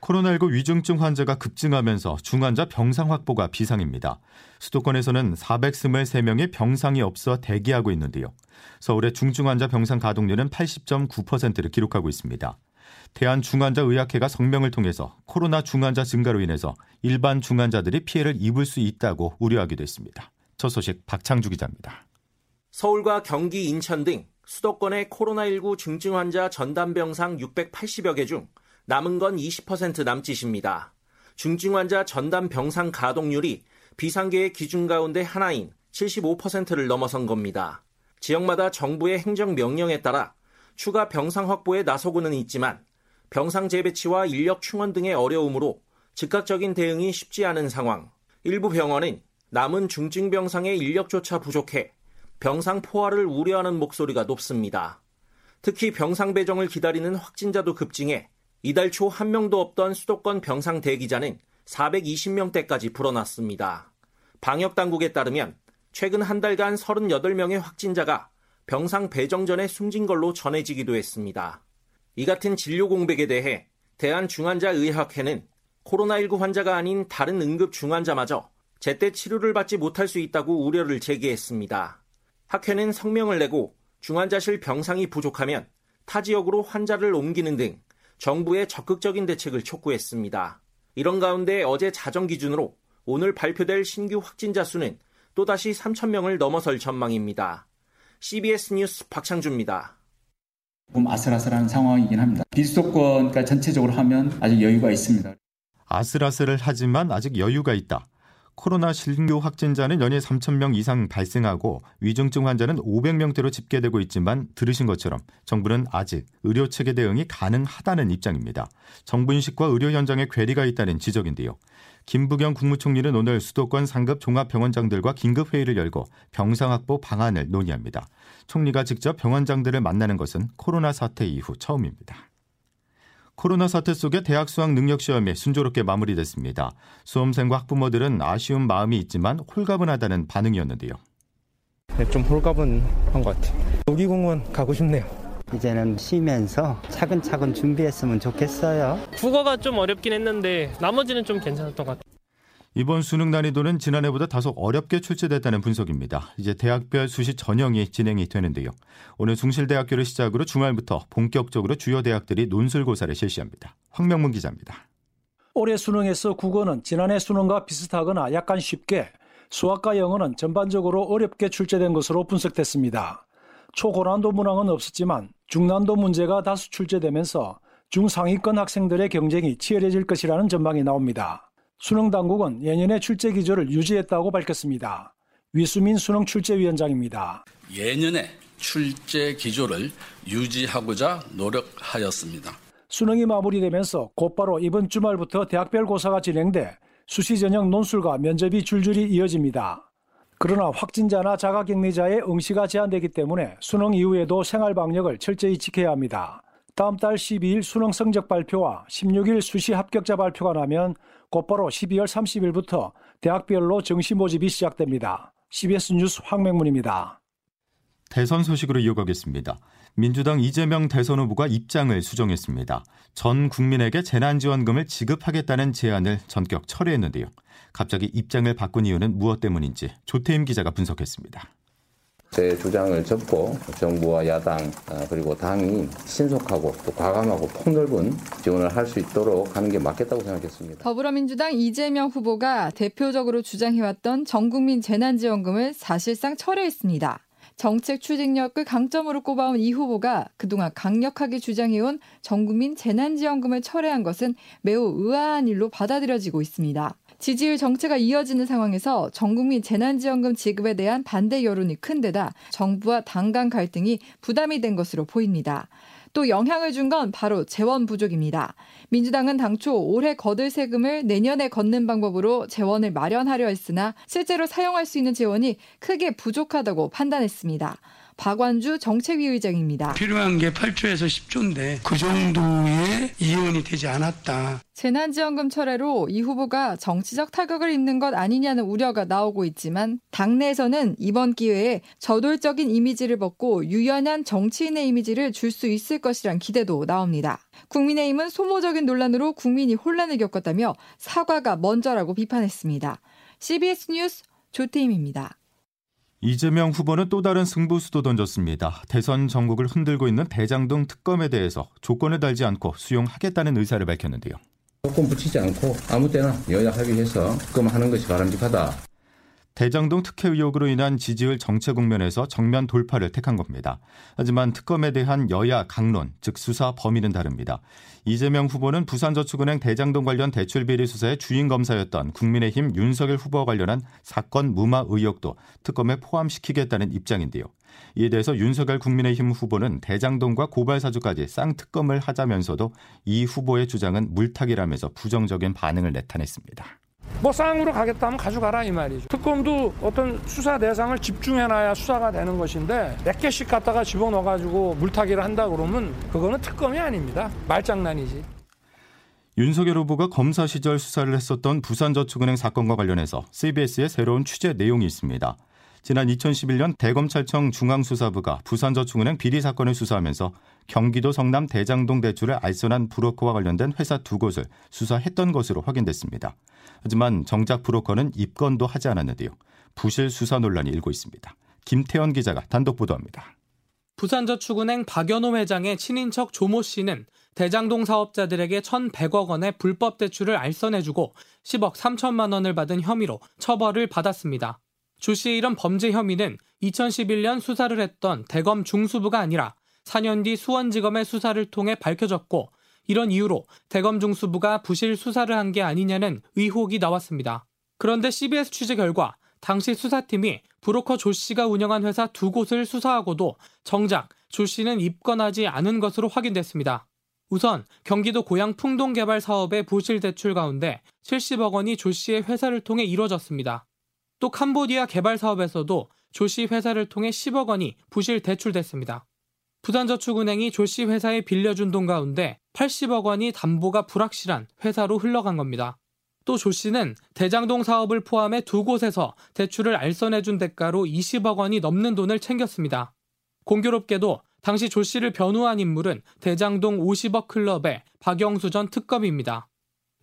코로나19 위중증 환자가 급증하면서 중환자 병상 확보가 비상입니다. 수도권에서는 423명의 병상이 없어 대기하고 있는데요. 서울의 중증환자 병상 가동률은 80.9%를 기록하고 있습니다. 대한중환자의학회가 성명을 통해서 코로나 중환자 증가로 인해서 일반 중환자들이 피해를 입을 수 있다고 우려하기도 했습니다. 첫 소식 박창주 기자입니다. 서울과 경기, 인천 등 수도권의 코로나19 중증 환자 전담 병상 680여 개 중 남은 건 20% 남짓입니다. 중증 환자 전담 병상 가동률이 비상계의 기준 가운데 하나인 75%를 넘어선 겁니다. 지역마다 정부의 행정 명령에 따라 추가 병상 확보에 나서고는 있지만 병상 재배치와 인력 충원 등의 어려움으로 즉각적인 대응이 쉽지 않은 상황. 일부 병원은 남은 중증 병상의 인력조차 부족해 병상 포화를 우려하는 목소리가 높습니다. 특히 병상 배정을 기다리는 확진자도 급증해 이달 초 한 명도 없던 수도권 병상 대기자는 420명대까지 불어났습니다. 방역 당국에 따르면 최근 한 달간 38명의 확진자가 병상 배정 전에 숨진 걸로 전해지기도 했습니다. 이 같은 진료 공백에 대해 대한중환자의학회는 코로나19 환자가 아닌 다른 응급 중환자마저 제때 치료를 받지 못할 수 있다고 우려를 제기했습니다. 학회는 성명을 내고 중환자실 병상이 부족하면 타 지역으로 환자를 옮기는 등 정부의 적극적인 대책을 촉구했습니다. 이런 가운데 어제 자정 기준으로 오늘 발표될 신규 확진자 수는 또다시 3천명을 넘어설 전망입니다. CBS 뉴스 박창주입니다. 좀 아슬아슬한 상황이긴 합니다. 비수도권 까 전체적으로 하면 아직 여유가 있습니다. 아슬아슬을 하지만 아직 여유가 있다. 코로나 신규 확진자는 연일 3,000명 이상 발생하고 위중증 환자는 500명대로 집계되고 있지만 들으신 것처럼 정부는 아직 의료 체계 대응이 가능하다는 입장입니다. 정부 인식과 의료 현장에 괴리가 있다는 지적인데요. 김부경 국무총리는 오늘 수도권 상급 종합병원장들과 긴급 회의를 열고 병상 확보 방안을 논의합니다. 총리가 직접 병원장들을 만나는 것은 코로나 사태 이후 처음입니다. 코로나 사태 속에 대학 수학 능력 시험이 순조롭게 마무리됐습니다. 수험생과 학부모들은 아쉬운 마음이 있지만 홀가분하다는 반응이었는데요. 네, 좀 홀가분한 것 같아요. 노기공원 가고 싶네요. 이제는 쉬면서 차근차근 준비했으면 좋겠어요. 국어가 좀 어렵긴 했는데 나머지는 좀 괜찮았던 것 같아요. 이번 수능 난이도는 지난해보다 다소 어렵게 출제됐다는 분석입니다. 이제 대학별 수시 전형이 진행이 되는데요. 오늘 숭실대학교를 시작으로 주말부터 본격적으로 주요 대학들이 논술고사를 실시합니다. 황명문 기자입니다. 올해 수능에서 국어는 지난해 수능과 비슷하거나 약간 쉽게 수학과 영어는 전반적으로 어렵게 출제된 것으로 분석됐습니다. 초고난도 문항은 없었지만 중난도 문제가 다수 출제되면서 중상위권 학생들의 경쟁이 치열해질 것이라는 전망이 나옵니다. 수능 당국은 예년의 출제 기조를 유지했다고 밝혔습니다. 위수민 수능 출제위원장입니다. 예년의 출제 기조를 유지하고자 노력하였습니다. 수능이 마무리되면서 곧바로 이번 주말부터 대학별 고사가 진행돼 수시 전형 논술과 면접이 줄줄이 이어집니다. 그러나 확진자나 자가격리자의 응시가 제한되기 때문에 수능 이후에도 생활 방역을 철저히 지켜야 합니다. 다음 달 12일 수능 성적 발표와 16일 수시 합격자 발표가 나면 곧바로 12월 30일부터 대학별로 정시 모집이 시작됩니다. CBS 뉴스 황맹문입니다. 대선 소식으로 이어가겠습니다. 민주당 이재명 대선 후보가 입장을 수정했습니다. 전 국민에게 재난지원금을 지급하겠다는 제안을 전격 철회했는데요. 갑자기 입장을 바꾼 이유는 무엇 때문인지 조태임 기자가 분석했습니다. 제 주장을 접고 정부와 야당 아, 그리고 당이 신속하고 또 과감하고 폭넓은 지원을 할 수 있도록 하는 게 맞겠다고 생각했습니다. 더불어민주당 이재명 후보가 대표적으로 주장해왔던 전국민 재난지원금을 사실상 철회했습니다. 정책 추진력을 강점으로 꼽아온 이 후보가 그동안 강력하게 주장해온 전국민 재난지원금을 철회한 것은 매우 의아한 일로 받아들여지고 있습니다. 지지율 정체가 이어지는 상황에서 전국민 재난지원금 지급에 대한 반대 여론이 큰 데다 정부와 당간 갈등이 부담이 된 것으로 보입니다. 또 영향을 준 건 바로 재원 부족입니다. 민주당은 당초 올해 거둘 세금을 내년에 걷는 방법으로 재원을 마련하려 했으나 실제로 사용할 수 있는 재원이 크게 부족하다고 판단했습니다. 박완주 정책위 의장입니다. 필요한 게 8조에서 10조인데 그 정도의 이혼이 되지 않았다. 재난지원금 철회로 이 후보가 정치적 타격을 입는 것 아니냐는 우려가 나오고 있지만 당내에서는 이번 기회에 저돌적인 이미지를 벗고 유연한 정치인의 이미지를 줄 수 있을 것이란 기대도 나옵니다. 국민의힘은 소모적인 논란으로 국민이 혼란을 겪었다며 사과가 먼저라고 비판했습니다. CBS 뉴스 조태임입니다. 이재명 후보는 또 다른 승부수도 던졌습니다. 대선 전국을 흔들고 있는 대장동 특검에 대해서 조건을 달지 않고 수용하겠다는 의사를 밝혔는데요. 조건 붙이지 않고 아무 때나 여야 합의해서 특검하는 것이 바람직하다. 대장동 특혜 의혹으로 인한 지지율 정체 국면에서 정면 돌파를 택한 겁니다. 하지만 특검에 대한 여야 강론, 즉 수사 범위는 다릅니다. 이재명 후보는 부산저축은행 대장동 관련 대출 비리 수사의 주인 검사였던 국민의힘 윤석열 후보와 관련한 사건 무마 의혹도 특검에 포함시키겠다는 입장인데요. 이에 대해서 윤석열 국민의힘 후보는 대장동과 고발 사주까지 쌍특검을 하자면서도 이 후보의 주장은 물타기라면서 부정적인 반응을 나타냈습니다. 뭐 쌍으로 가겠다면 가져가라 이 말이죠. 특검도 어떤 수사 대상을 집중해놔야 수사가 되는 것인데 몇 개씩 갖다가 집어넣어가지고 물타기를 한다 그러면 그거는 특검이 아닙니다. 말장난이지. 윤석열 후보가 검사 시절 수사를 했었던 부산저축은행 사건과 관련해서 CBS의 새로운 취재 내용이 있습니다. 지난 2011년 대검찰청 중앙수사부가 부산저축은행 비리 사건을 수사하면서 경기도 성남 대장동 대출을 알선한 브로커와 관련된 회사 두 곳을 수사했던 것으로 확인됐습니다. 하지만 정작 브로커는 입건도 하지 않았는데요. 부실 수사 논란이 일고 있습니다. 김태현 기자가 단독 보도합니다. 부산저축은행 박연호 회장의 친인척 조모 씨는 대장동 사업자들에게 1,100억 원의 불법 대출을 알선해주고 10억 3천만 원을 받은 혐의로 처벌을 받았습니다. 조 씨의 이런 범죄 혐의는 2011년 수사를 했던 대검 중수부가 아니라 4년 뒤 수원지검의 수사를 통해 밝혀졌고 이런 이유로 대검 중수부가 부실 수사를 한 게 아니냐는 의혹이 나왔습니다. 그런데 CBS 취재 결과 당시 수사팀이 브로커 조 씨가 운영한 회사 두 곳을 수사하고도 정작 조 씨는 입건하지 않은 것으로 확인됐습니다. 우선 경기도 고양 풍동 개발 사업의 부실 대출 가운데 70억 원이 조 씨의 회사를 통해 이루어졌습니다. 또 캄보디아 개발 사업에서도 조씨 회사를 통해 10억 원이 부실 대출됐습니다. 부산저축은행이 조씨 회사에 빌려준 돈 가운데 80억 원이 담보가 불확실한 회사로 흘러간 겁니다. 또 조 씨는 대장동 사업을 포함해 두 곳에서 대출을 알선해준 대가로 20억 원이 넘는 돈을 챙겼습니다. 공교롭게도 당시 조 씨를 변호한 인물은 대장동 50억 클럽의 박영수 전 특검입니다.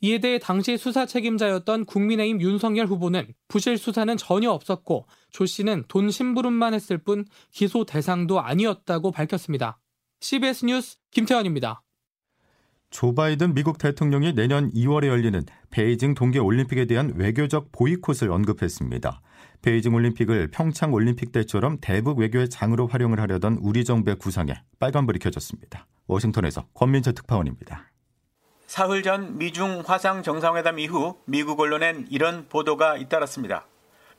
이에 대해 당시 수사 책임자였던 국민의힘 윤석열 후보는 부실 수사는 전혀 없었고 조 씨는 돈 심부름만 했을 뿐 기소 대상도 아니었다고 밝혔습니다. CBS 뉴스 김태현입니다. 조 바이든 미국 대통령이 내년 2월에 열리는 베이징 동계 올림픽에 대한 외교적 보이콧을 언급했습니다. 베이징 올림픽을 평창 올림픽 때처럼 대북 외교의 장으로 활용을 하려던 우리 정부의 구상에 빨간불이 켜졌습니다. 워싱턴에서 권민철 특파원입니다. 사흘 전 미중 화상 정상회담 이후 미국 언론엔 이런 보도가 잇따랐습니다.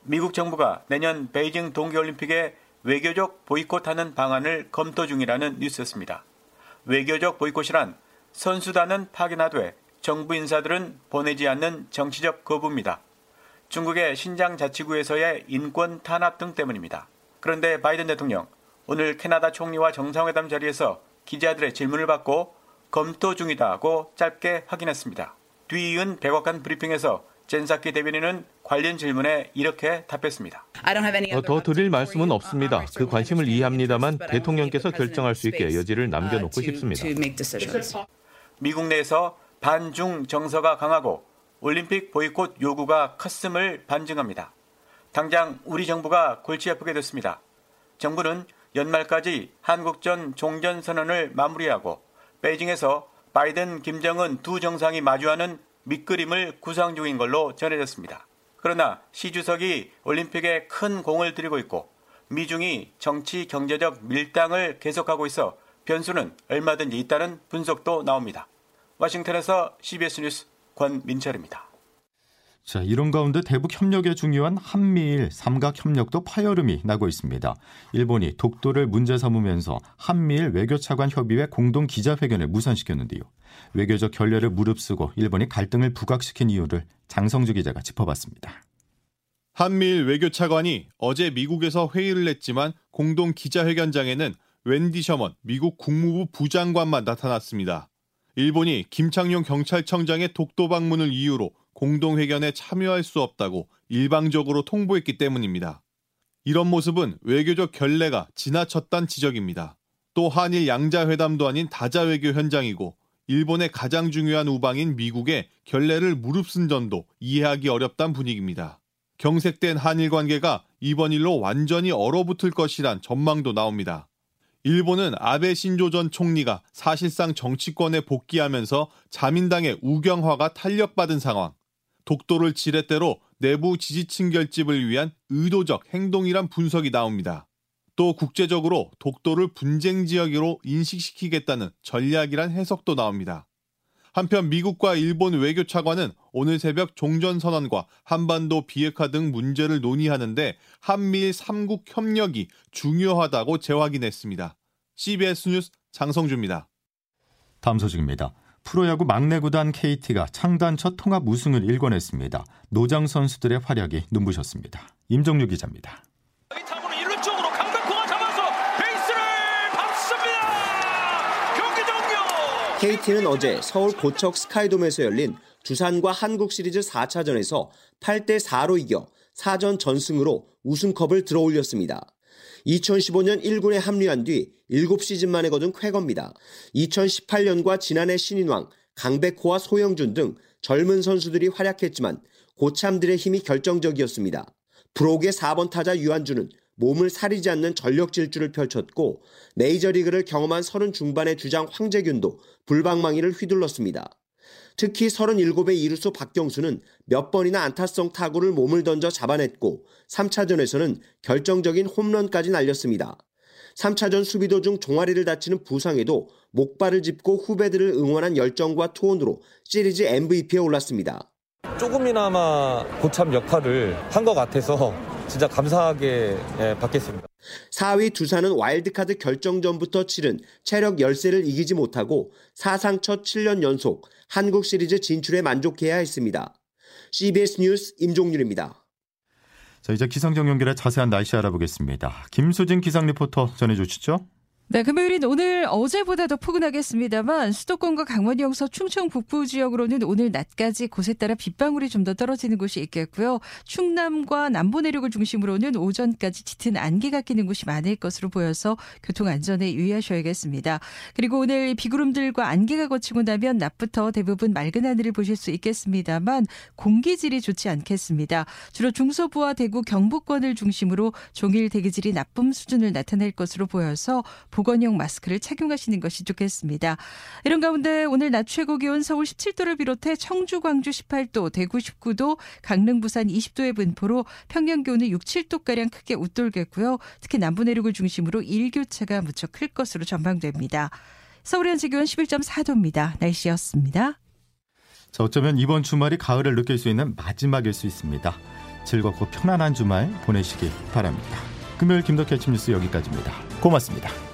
미국 정부가 내년 베이징 동계올림픽에 외교적 보이콧하는 방안을 검토 중이라는 뉴스였습니다. 외교적 보이콧이란 선수단은 파견하되 정부 인사들은 보내지 않는 정치적 거부입니다. 중국의 신장 자치구에서의 인권 탄압 등 때문입니다. 그런데 바이든 대통령 오늘 캐나다 총리와 정상회담 자리에서 기자들의 질문을 받고 검토 중이다고 짧게 확인했습니다. 뒤이은 백악관 브리핑에서 젠사키 대변인은 관련 질문에 이렇게 답했습니다. 더 드릴 말씀은 없습니다. 그 관심을 이해합니다만 대통령께서 결정할 수 있게 여지를 남겨놓고 싶습니다. 미국 내에서 반중 정서가 강하고 올림픽 보이콧 요구가 컸음을 반증합니다. 당장 우리 정부가 골치 아프게 됐습니다. 정부는 연말까지 한국전 종전선언을 마무리하고 베이징에서 바이든, 김정은 두 정상이 마주하는 밑그림을 구상 중인 걸로 전해졌습니다. 그러나 시 주석이 올림픽에 큰 공을 들이고 있고 미중이 정치 경제적 밀당을 계속하고 있어 변수는 얼마든지 있다는 분석도 나옵니다. 워싱턴에서 CBS 뉴스 권민철입니다. 자, 이런 가운데 대북 협력에 중요한 한미일 삼각 협력도 파열음이 나고 있습니다. 일본이 독도를 문제 삼으면서 한미일 외교차관 협의회 공동 기자회견을 무산시켰는데요. 외교적 결례를 무릅쓰고 일본이 갈등을 부각시킨 이유를 장성주 기자가 짚어봤습니다. 한미일 외교차관이 어제 미국에서 회의를 했지만 공동 기자회견장에는 웬디 셔먼 미국 국무부 부장관만 나타났습니다. 일본이 김창룡 경찰청장의 독도 방문을 이유로 공동회견에 참여할 수 없다고 일방적으로 통보했기 때문입니다. 이런 모습은 외교적 결례가 지나쳤단 지적입니다. 또 한일 양자회담도 아닌 다자외교 현장이고 일본의 가장 중요한 우방인 미국의 결례를 무릅쓴 점도 이해하기 어렵단 분위기입니다. 경색된 한일 관계가 이번 일로 완전히 얼어붙을 것이란 전망도 나옵니다. 일본은 아베 신조 전 총리가 사실상 정치권에 복귀하면서 자민당의 우경화가 탄력받은 상황, 독도를 지렛대로 내부 지지층 결집을 위한 의도적 행동이란 분석이 나옵니다. 또 국제적으로 독도를 분쟁 지역으로 인식시키겠다는 전략이란 해석도 나옵니다. 한편 미국과 일본 외교 차관은 오늘 새벽 종전 선언과 한반도 비핵화 등 문제를 논의하는데 한미일 3국 협력이 중요하다고 재확인했습니다. CBS 뉴스 장성주입니다. 다음 소식입니다. 프로야구 막내 구단 KT가 창단 첫 통합 우승을 일궈냈습니다. 노장 선수들의 활약이 눈부셨습니다. 임정유 기자입니다. KT는 어제 서울 고척 스카이돔에서 열린 두산과 한국 시리즈 4차전에서 8대 4로 이겨 4전 전승으로 우승컵을 들어올렸습니다. 2015년 1군에 합류한 뒤 7시즌 만에 거둔 쾌거입니다. 2018년과 지난해 신인왕 강백호와 소영준 등 젊은 선수들이 활약했지만 고참들의 힘이 결정적이었습니다. 브록의 4번 타자 유한주는 몸을 사리지 않는 전력 질주를 펼쳤고 메이저리그를 경험한 서른 중반의 주장 황재균도 불방망이를 휘둘렀습니다. 특히 37의 이루수 박경수는 몇 번이나 안타성 타구를 몸을 던져 잡아냈고 3차전에서는 결정적인 홈런까지 날렸습니다. 3차전 수비 도 중 종아리를 다치는 부상에도 목발을 짚고 후배들을 응원한 열정과 투혼으로 시리즈 MVP에 올랐습니다. 조금이나마 고참 역할을 한 것 같아서 진짜 감사하게 예, 받겠습니다. 4위 두산은 와일드카드 결정전부터 치른 체력 열세를 이기지 못하고 사상 첫 7년 연속 한국 시리즈 진출에 만족해야 했습니다. CBS 뉴스 임종률입니다. 자, 이제 기상청 연결해 자세한 날씨 알아보겠습니다. 김수진 기상 리포터 전해 주시죠. 네, 금요일인 오늘 어제보다 더 포근하겠습니다만 수도권과 강원 영서 충청 북부 지역으로는 오늘 낮까지 곳에 따라 빗방울이 좀 더 떨어지는 곳이 있겠고요. 충남과 남부 내륙을 중심으로는 오전까지 짙은 안개가 끼는 곳이 많을 것으로 보여서 교통 안전에 유의하셔야겠습니다. 그리고 오늘 비구름들과 안개가 거치고 나면 낮부터 대부분 맑은 하늘을 보실 수 있겠습니다만 공기질이 좋지 않겠습니다. 주로 중서부와 대구 경북권을 중심으로 종일 대기질이 나쁨 수준을 나타낼 것으로 보여서 보건용 마스크를 착용하시는 것이 좋겠습니다. 이런 가운데 오늘 낮 최고 기온 서울 17도를 비롯해 청주, 광주 18도, 대구 19도, 강릉, 부산 20도의 분포로 평년 기온은 6, 7도가량 크게 웃돌겠고요. 특히 남부 내륙을 중심으로 일교차가 무척 클 것으로 전망됩니다. 서울 현재 기온 11.4도입니다. 날씨였습니다. 자, 어쩌면 이번 주말이 가을을 느낄 수 있는 마지막일 수 있습니다. 즐겁고 편안한 주말 보내시기 바랍니다. 금요일 김덕현 아침 뉴스 여기까지입니다. 고맙습니다.